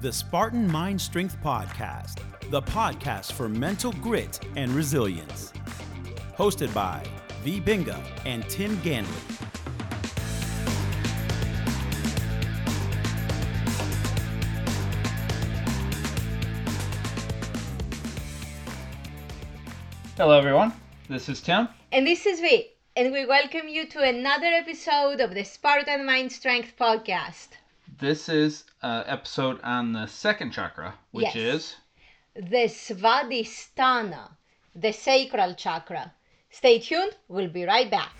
the Spartan Mind Strength Podcast, the podcast for mental grit and resilience. Hosted by V. Binga and Tim Ganley. Hello, everyone. This is Tim. And this is V, and we welcome you to another episode of the Spartan Mind Strength Podcast. This is an episode on the second chakra, which Yes. is The Svadhisthana, the sacral chakra. Stay tuned, we'll be right back.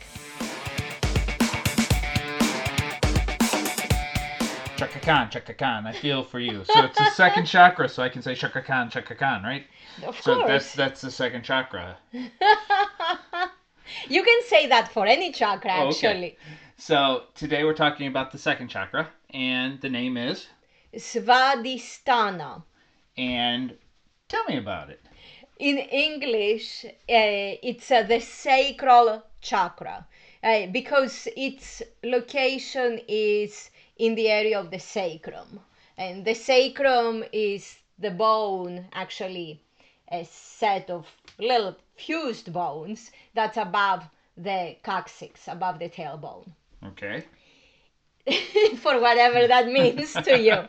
Chaka Khan, Chaka Khan. I feel for you. So it's the second chakra, so I can say Chaka Khan, Chaka Khan, right? Of So course. that's that's the second chakra. You can say that for any chakra, Oh, okay. actually. So today we're talking about the second chakra, and the name is. Svadhisthana. And tell me about it. In English, uh, it's uh, the sacral chakra uh, because its location is in the area of the sacrum. And the sacrum is the bone, actually, a set of little fused bones that's above the coccyx, above the tailbone. Okay. for whatever that means to you.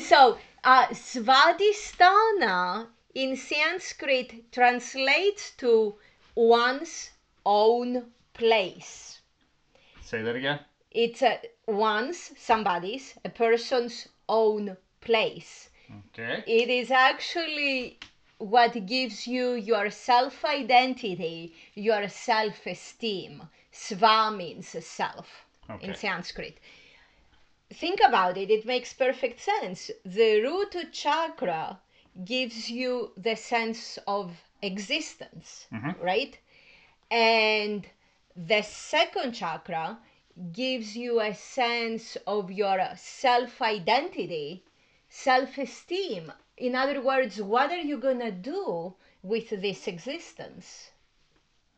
So, uh, Svadhisthana in Sanskrit translates to one's own place. Say that again. It's a one's, somebody's, a person's own place. Okay. It is actually what gives you your self identity, your self esteem. Sva means self in Sanskrit. Think about it, it makes perfect sense. The root chakra gives you the sense of existence, Mhm. right? And the second chakra gives you a sense of your self identity, self esteem. In other words, what are you going to do with this existence?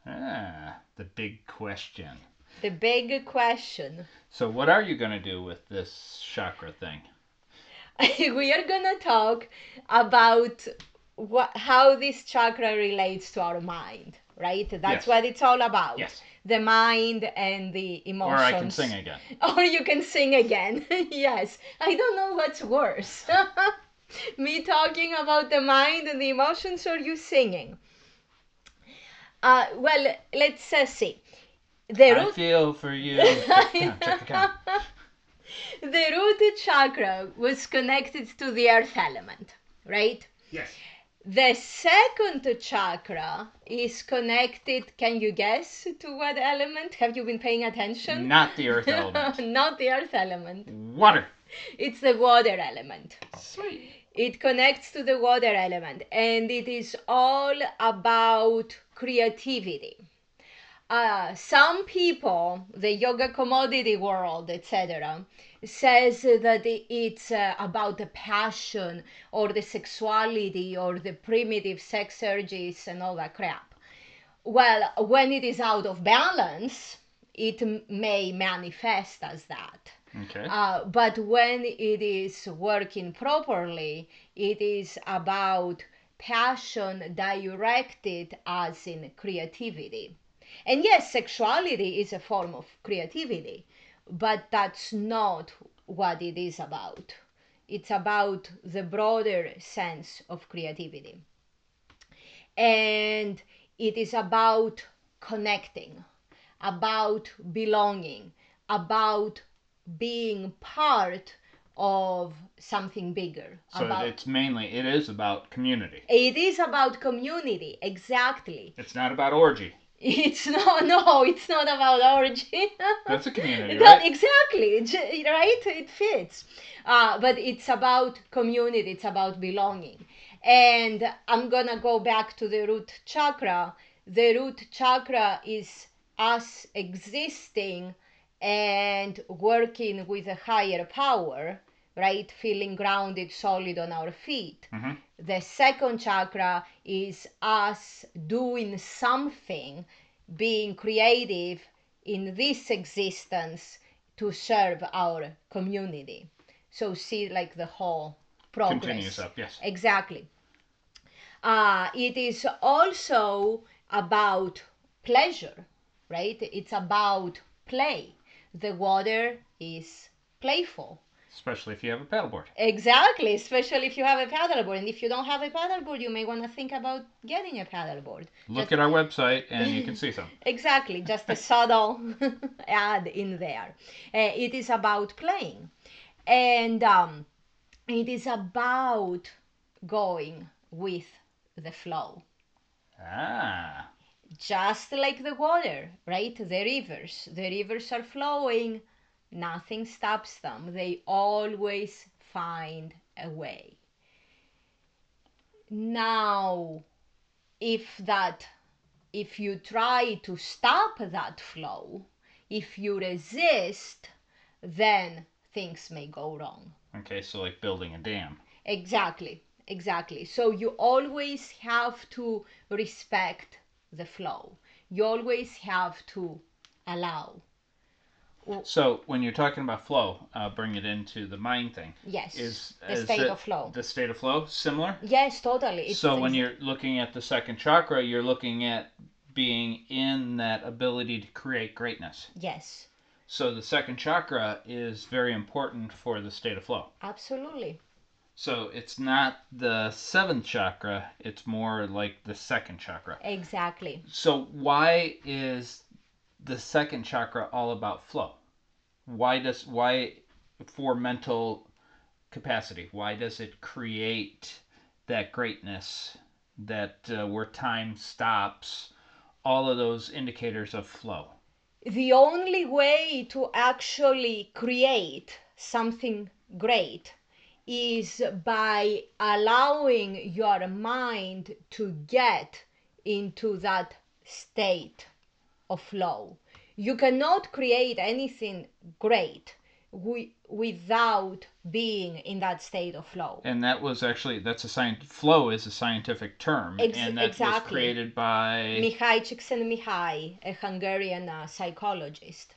Ah, the big question. The big question. So what are you gonna do with this chakra thing? we are going to talk about what, how this chakra relates to our mind, right? That's Yes. what it's all about. Yes. The mind and the emotions. Or. I can sing again. Or you can sing again. yes. I don't know what's worse. Me talking about the mind and the emotions or you singing? Uh, well, let's uh, see. The I root, feel for you. Chaka Khan. the root chakra was connected to the earth element, right? Yes. The second chakra is connected, can you guess to what element? Have you been paying attention? Not the earth element. Not the earth element. Water. It's the water element. Sweet. It connects to the water element and it is all about creativity. Uh, some people, the yoga commodity world, etc., says that it's uh, about the passion or the sexuality or the primitive sex urges and all that crap. Well, when it is out of balance, it m- may manifest as that. Okay. Uh, but when it is working properly, it is about passion directed as in creativity. And yes, sexuality is a form of creativity, but that's not what it is about. It's about the broader sense of creativity. And it is about connecting, about belonging, about being part of something bigger. so about, it's mainly it is about community. it is about community, exactly. It's not about orgy. It's no, no, it's not about origin. That's a community, right? Exactly, right? It fits. Uh, but it's about community, it's about belonging. And I'm gonna go back to the root chakra. The root chakra is us existing and working with a higher power, right? Feeling grounded, solid on our feet. Mhm. The second chakra is us doing something, being creative in this existence to serve our community. So see like the whole progress. Continues up, yes. Exactly. Uh, it is also about pleasure, right? It's about play. The water is playful. Especially if you have a paddleboard. Exactly, especially if you have a paddleboard. And if you don't have a paddleboard, you may want to think about getting a paddleboard. Look at our website and you can see some. Exactly, just a subtle ad in there. Uh, it is about playing. And um, it is about going with the flow. Ah. Just like the water, right? The rivers. The rivers are flowing, nothing stops them. They always find a way. Now, if that if you try to stop that flow, if you resist, then things may go wrong. Okay, so like building a dam. Exactly, exactly. So you always have to respect the flow. You always have to allow. So when you're talking about flow, uh, bring it into the mind thing. Yes. Is, the is state of flow. The state of flow similar. Yes, totally. It's so when you're looking at the second chakra, you're looking at being in that ability to create greatness. Yes, So the second chakra is very important for the state of flow. absolutely. So it's not the seventh chakra, it's more like the second chakra. Exactly. So why is the second chakra all about flow? Why does why for mental capacity? Why does it create that greatness that uh, where time stops? All of those indicators of flow. The only way to actually create something great is by allowing your mind to get into that state of flow. You cannot create anything great wi- without being in that state of flow. And that was actually that's a science flow is a scientific term, Ex- and that was created by Mihai Csikszentmihalyi, a Hungarian uh, psychologist.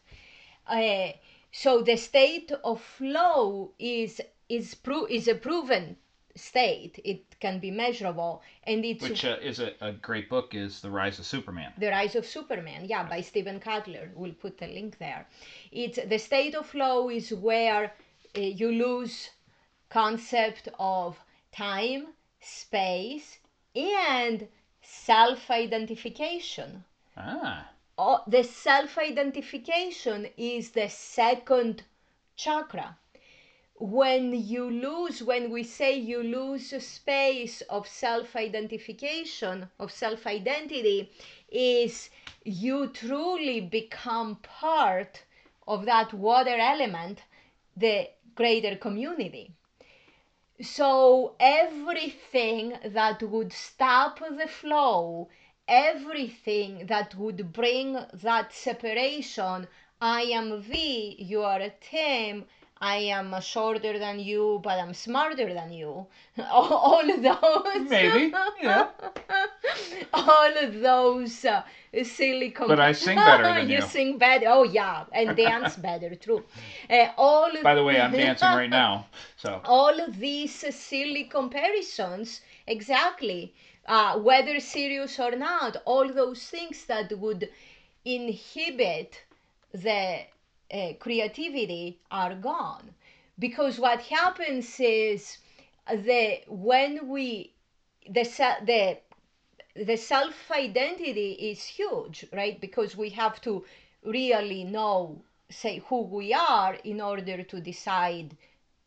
Uh, so the state of flow is is pro- is a proven state. It can be measurable, and it's which uh, is a, a great book is the rise of Superman. the Rise of Superman, yeah, by Steven Kotler. We'll put the link there. It's the state of flow is where uh, you lose concept of time, space, and self-identification. Ah, Oh, the self-identification is the second chakra. When you lose, when we say you lose a space of self-identification, of self-identity, is you truly become part of that water element, the greater community. So everything that would stop the flow, everything that would bring that separation, I am we, you are a team, I am shorter than you, but I'm smarter than you. All all of those. maybe, yeah. all of those uh, silly com- But I sing better than you. sing better. Oh yeah, and dance better. True. Uh, all. By the way, I'm dancing right now, so all of these silly comparisons, exactly, uh, whether serious or not, all those things that would inhibit the uh, creativity are gone. Because what happens is the when we the the the self identity is huge, right? Because we have to really know, say, who we are in order to decide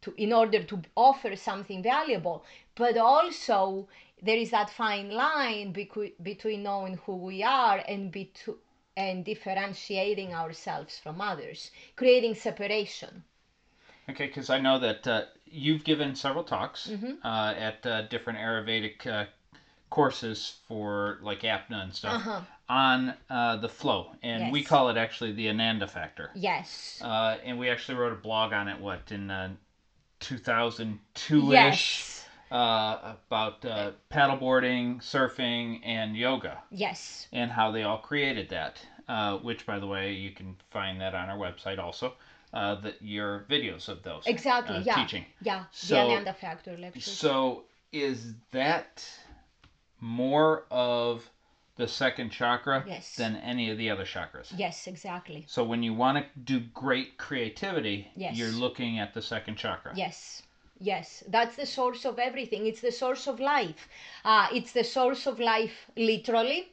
to in order to offer something valuable but also there is that fine line between knowing who we are and beto- and differentiating ourselves from others creating separation okay. Because I know that uh, you've given several talks uh, at uh, different Ayurvedic uh, courses for like apna and stuff Uh-huh. on uh, the flow, and we call it actually the Ananda factor. yes Uh, and we actually wrote a blog on it. What in uh, 2002 ish yes uh, about uh, paddleboarding, surfing, and yoga, yes and how they all created that. Uh, which, by the way, you can find that on our website also. uh, the, your videos of those. Exactly. uh, yeah. Teaching. Yeah. So- the Ananda Factor lectures. So is that more of the second chakra Yes. than any of the other chakras? yes, exactly. So when you want to do great creativity, Yes. you're looking at the second chakra. Yes. Yes, that's the source of everything. It's the source of life. Uh, it's the source of life, literally,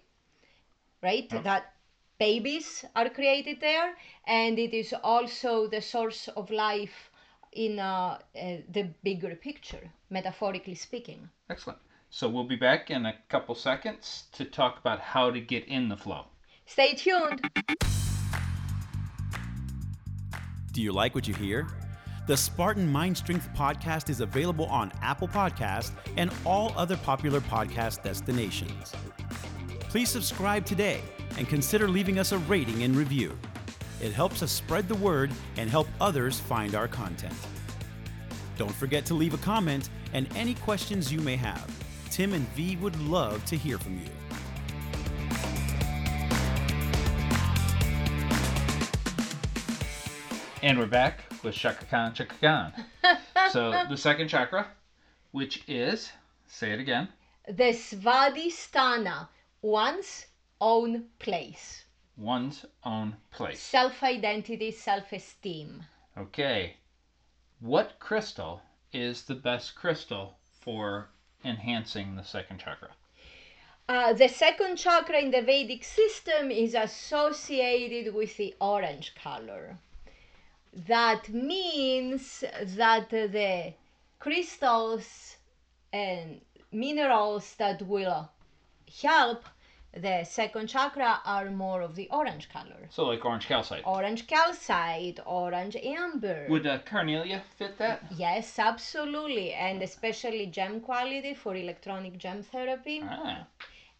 right? That babies are created there, and it is also the source of life in uh, uh, the bigger picture, metaphorically speaking. Excellent. So we'll be back in a couple seconds to talk about how to get in the flow. Stay tuned. Do you like what you hear? The Spartan Mind Strength podcast is available on Apple Podcast and all other popular podcast destinations. Please subscribe today and consider leaving us a rating and review. It helps us spread the word and help others find our content. Don't forget to leave a comment and any questions you may have. Tim and V would love to hear from you. And we're back with Shaka Khan, Shaka Khan. so the second chakra, which is, say it again, The Svadhisthana, one's own place, one's own place. self identity, self esteem. Okay. What crystal is the best crystal for enhancing the second chakra? Uh, the second chakra in the Vedic system is associated with the orange color. That means that the crystals and minerals that will help the second chakra are more of the orange color. So like orange calcite. Orange calcite, orange amber. Would uh, carnelian fit that? Yes, absolutely. And especially gem quality for electronic gem therapy. Ah,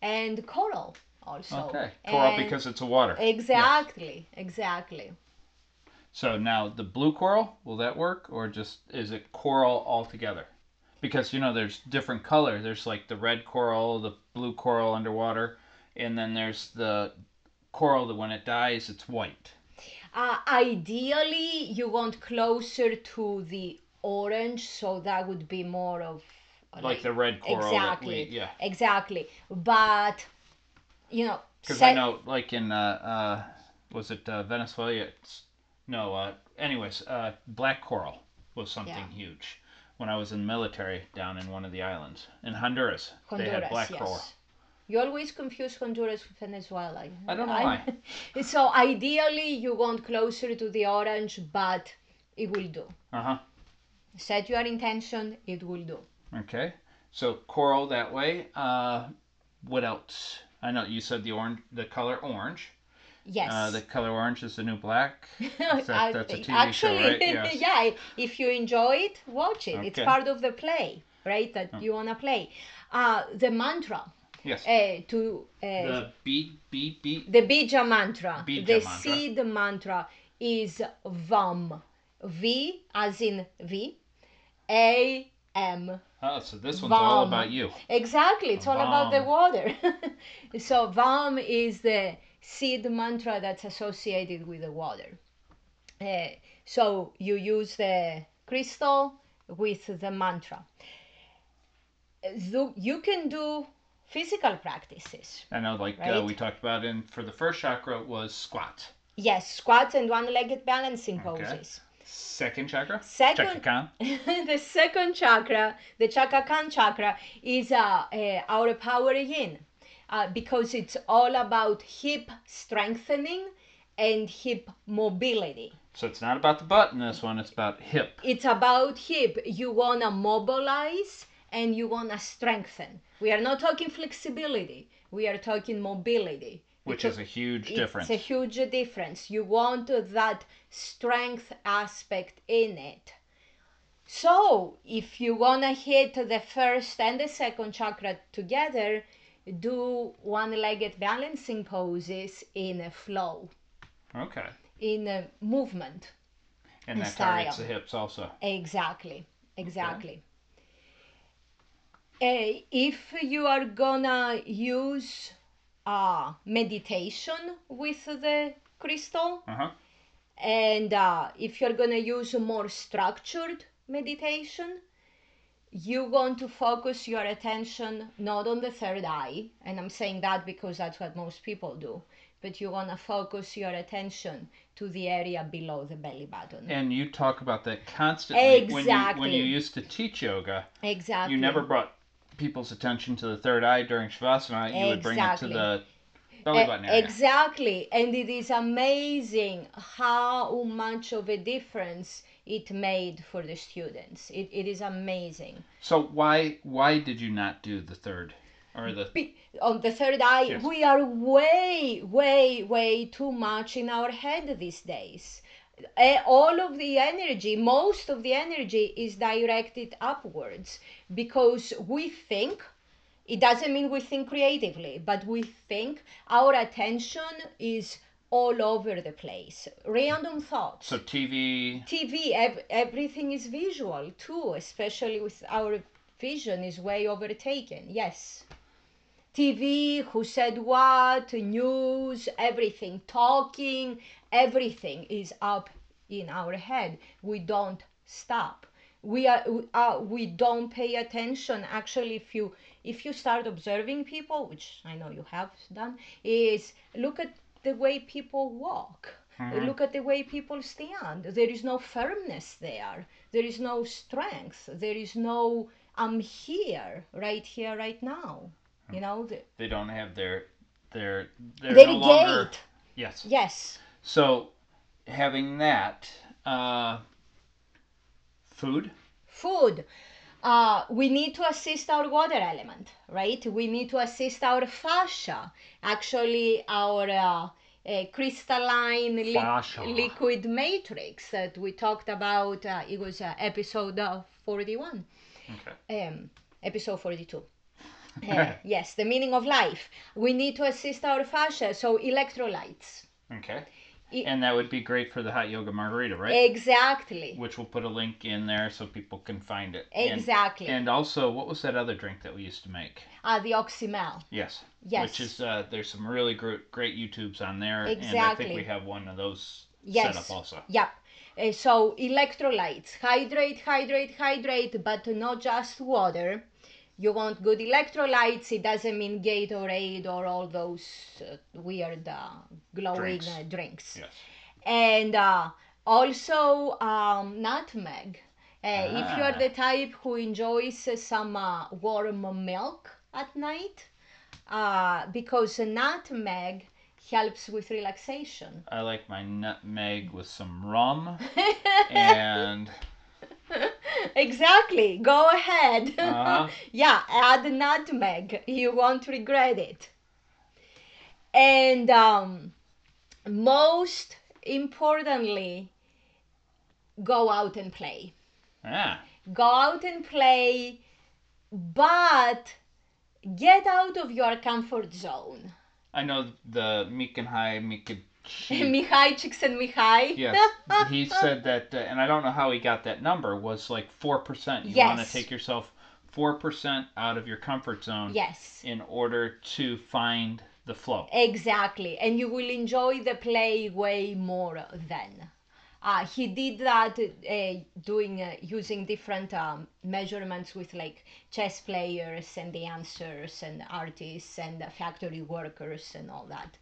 And coral also. okay. Coral And- because it's a water. Exactly, exactly. So now the blue coral, will that work or just is it coral altogether? Because you know there's different color. There's like the red coral, the blue coral underwater, and then there's the coral that when it dies it's white. Uh, ideally, you want closer to the orange, so that would be more of Like the red coral exactly, we yeah. exactly. But you know, Because I know, like in uh, uh, was it uh, Venezuela? It's, no, uh, anyways, uh, black coral was something Yeah. huge. When I was in the military down in one of the islands in Honduras, they had black yes. coral. You always confuse Honduras with Venezuela. I don't know I- so ideally, you want closer to the orange, but it will do. Uh huh. Set your intention, it will do. Okay. So coral that way. Uh, what else? I know you said the orange, the color orange. Yes. Uh, the color orange is the new black. that- that's a TV show, right? Yes. yeah. If you enjoy it, watch it. It's part of the play, right? That you wanna play. Uh, the mantra Yes. uh, to uh, the beat, beat, beat. the bija mantra, Bija the mantra. seed mantra is VAM. V as in V, A M. Oh, so this one's all about you. Exactly, it's all about the water. so VAM is the seed mantra that's associated with the water. Uh, so you use the crystal with the mantra. Uh, so You can do physical practices. I know, like uh, we talked about in for the first chakra was squat. Yes, squats and one-legged balancing Okay. poses. Second chakra. Second- Chakra Khan. the second chakra, the Chakakan chakra, is uh, uh, our power yin uh, because it's all about hip strengthening and hip mobility. So it's not about the butt in this one. It's about hip. It's about hip. You want to mobilize and you want to strengthen. We are not talking flexibility, we are talking mobility. Which is a huge difference. it's a huge difference. You want that strength aspect in it. So, if you want to hit the first and the second chakra together, do one legged balancing poses in a flow, Okay. in a movement. And that Style. targets the hips also. Exactly, exactly. Uh, if you are gonna use uh, meditation with the crystal, Uh huh. And uh, if you're to use a more structured meditation, you're going to focus your attention not on the third eye, and I'm saying that because that's what most people do, but you're going to focus your attention to the area below the belly button. And you talk about that constantly when you when you used to teach yoga. exactly. You never brought people's attention to the third eye during shavasana. You would bring it to the belly button area. Exactly. And it is amazing how much of a difference it made for the students. It, it is amazing. So why why did you not do the third or the Be- on the third eye, Yes. we are way, way, way too much in our head these days. All of the energy, most of the energy is directed upwards because we think. It doesn't mean we think creatively, but we think our attention is all over the place. Random thoughts. so TV? TV, ev- everything is visual too, especially with our vision is way overtaken. Yes. TV, who said what, news, everything, talking, everything is up in our head. We don't stop. We are we, uh, we don't pay attention. Actually, if you if you start observing people, which I know you have done, is look at the way people walk. Look at the way people stand. There is no firmness there. There is no strength. There is no I'm here, right here, right now. You know, the, They don't have their their their no longer yes. Yes. So having that uh, food Food. Uh, we need to assist our water element, right? We need to assist our fascia. Actually, our uh, uh, crystalline li- liquid matrix that we talked about. Uh, it was uh, episode uh, 41. okay. um, episode 42. Uh, yes, the meaning of life. We need to assist our fascia, so electrolytes. Okay. I- And that would be great for the hot yoga margarita, right? Exactly. Which we'll put a link in there so people can find it. Exactly. And, also, what was that other drink that we used to make? Ah, the oxymel. Yes. Yes. Which is uh, there's some really great great YouTubes on there, and I think we have one of those Yes. set up also. Yep. Uh, so electrolytes, hydrate, hydrate, hydrate, but not just water. You want good electrolytes. It doesn't mean Gatorade or all those uh, weird uh, glowing Drinks. Uh, drinks. Yes. and uh, also um, nutmeg. Uh, If you're Ah. the type who enjoys uh, some uh, warm milk at night, uh, because nutmeg helps with relaxation. I like my nutmeg with some rum and exactly. Go ahead. Uh-huh. yeah, add nutmeg. You won't regret it. And um, most importantly, go out and play. ah, go out and play, but get out of your comfort zone. I know the Mikanhai Mikachi. Mihai Csikszentmihalyi. yes, he said that, uh, and I don't know how he got that number. Was like four percent. You want to take yourself four percent out of your comfort zone yes, in order to find the flow. exactly. And you will enjoy the play way more then. Uh, he did that uh, doing uh, using different um, measurements with like chess players and dancers and artists and factory workers and all that.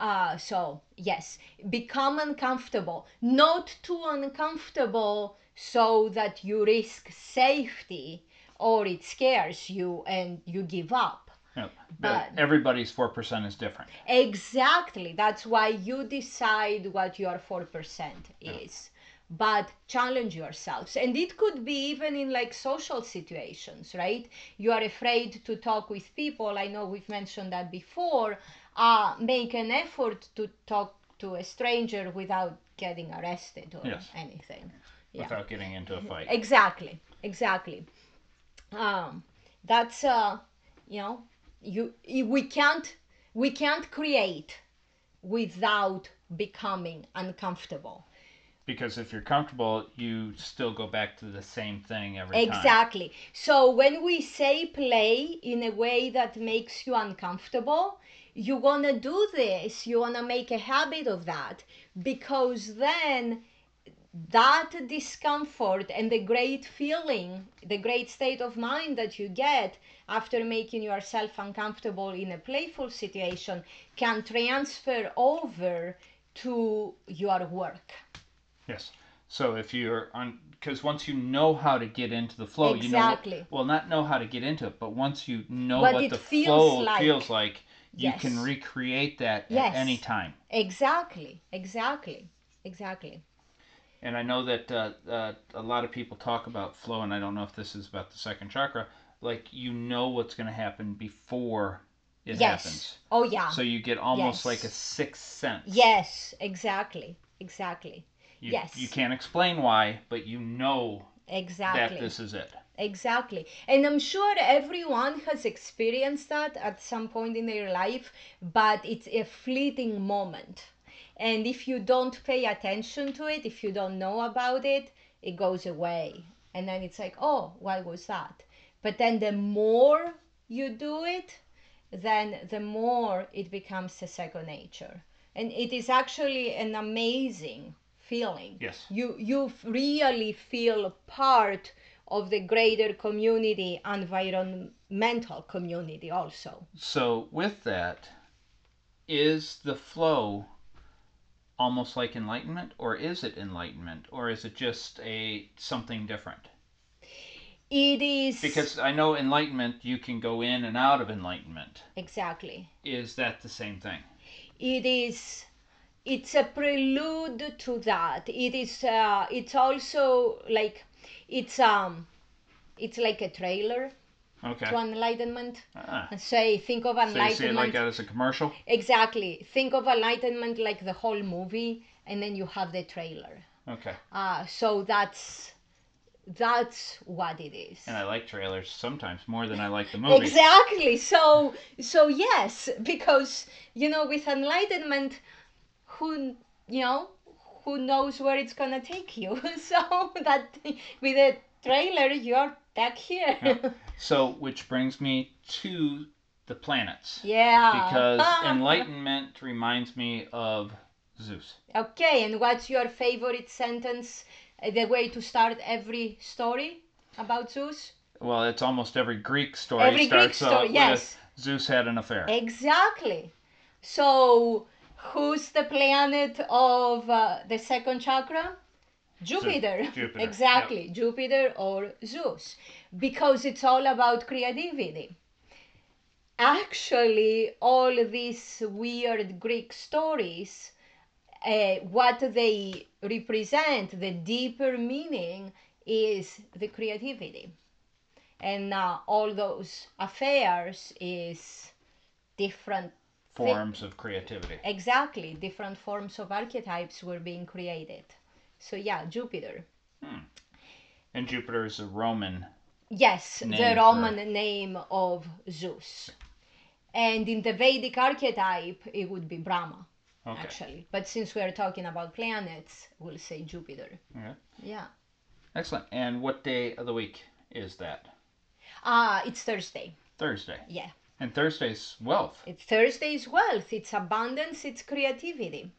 Uh, so yes, become uncomfortable, not too uncomfortable so that you risk safety or it scares you and you give up. Yeah, But- everybody's four percent is different. Exactly. That's why you decide what your 4% is. But challenge yourselves. And it could be even in like social situations, right? You are afraid to talk with people. I know we've mentioned that before. Uh, make an effort to talk to a stranger without getting arrested or Yes. anything. Yeah. Without getting into a fight. Exactly, exactly. Um, that's uh, you know, you we can't we can't create without becoming uncomfortable. Because if you're comfortable, you still go back to the same thing every time. Exactly. So when we say play in a way that makes you uncomfortable, you want to do this, you want to make a habit of that because then that discomfort and the great feeling, the great state of mind that you get after making yourself uncomfortable in a playful situation can transfer over to your work. Yes. So if you're on, because once you know how to get into the flow, Exactly. you know. Well, not know how to get into it, but once you know What what, the feels flow like. feels like, you Yes. can recreate that Yes. at any time. Exactly, exactly, exactly. And I know that uh, uh, a lot of people talk about flow, and I don't know if this is about the second chakra. Like you know what's going to happen before it yes. happens, Oh, yeah. so you get almost Yes. like a sixth sense. yes, exactly, exactly, You, yes. You can't explain why, but you know exactly. that this is it. Exactly. And I'm sure everyone has experienced that at some point in their life, but it's a fleeting moment. And if you don't pay attention to it, if you don't know about it, it goes away. And then it's like, oh, why was that? But then the more you do it, then the more it becomes a second nature. And it is actually an amazing feeling Yes. you you really feel part of the greater community environmental community also So with that, is the flow almost like enlightenment, or is it enlightenment, or is it just a something different? it is Because I know enlightenment, you can go in and out of enlightenment. exactly Is that the same thing? it is it's a prelude to that it is uh, it's also like it's um it's like a trailer Okay. to enlightenment Ah. and say think of enlightenment. So you see it like that as a commercial? exactly think of enlightenment like the whole movie and then you have the trailer Okay. Uh, so that's that's what it is. And I like trailers sometimes more than I like the movie. Exactly. So so yes, because you know with enlightenment, who you know who knows where it's gonna take you. so that with a trailer you're back here. Yeah. So, which brings me to the planets. Yeah. Because enlightenment reminds me of Zeus. Okay, and what's your favorite sentence? uh, The way to start every story about Zeus? Well, it's almost every Greek story Every starts out story, yes. with Zeus had an affair. Exactly. So, who's the planet of uh, the second chakra? Jupiter. Jupiter, exactly. Jupiter or Zeus. Because it's all about creativity. Actually, all these weird Greek stories, uh, what they represent, the deeper meaning is the creativity. And uh, all those affairs is different Forms of creativity. exactly different forms of archetypes were being created so yeah jupiter And Jupiter is a Roman. yes the for- roman name of zeus and in the vedic archetype it would be brahma Okay. actually but since we are talking about planets we'll say jupiter Okay. yeah Excellent. And what day of the week is that? ah it's thursday Thursday. yeah And Thursday's wealth. it's thursday's wealth it's abundance it's creativity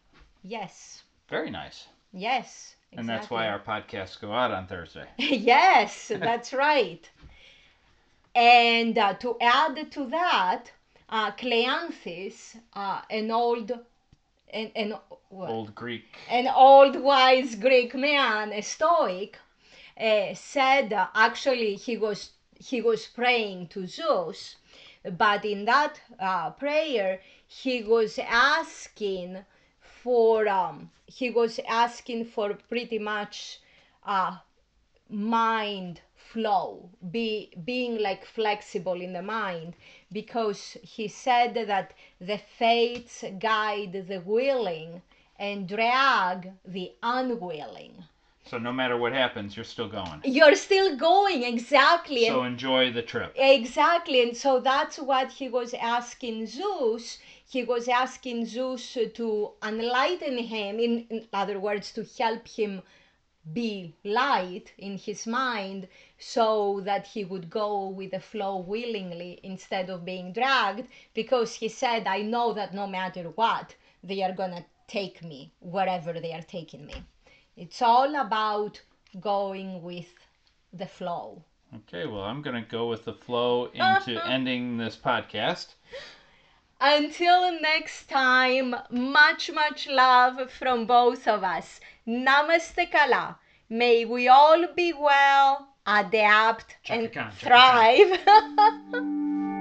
yes Very nice. yes And that's why our podcasts go out on Thursday. yes, that's right. And uh, to add to that, uh, Cleanthes, uh, an old, an, an, what? Old Greek. an old wise Greek man, a Stoic, uh, said uh, actually he was he was praying to Zeus, but in that uh, prayer he was asking for um, he was asking for pretty much uh, mind flow be being like flexible in the mind because he said that the fates guide the willing and drag the unwilling So no matter what happens, you're still going. you're still going exactly So and enjoy the trip. Exactly, and so that's what he was asking Zeus. He was asking Zeus to enlighten him, in, in other words, to help him be light in his mind so that he would go with the flow willingly instead of being dragged because he said i know that no matter what they are going to take me wherever they are taking me it's all about going with the flow. Okay, well, I'm going to go with the flow into ending this podcast. until next time much much love from both of us. Namaste kala. May we all be well adapt Chaka and Khan, thrive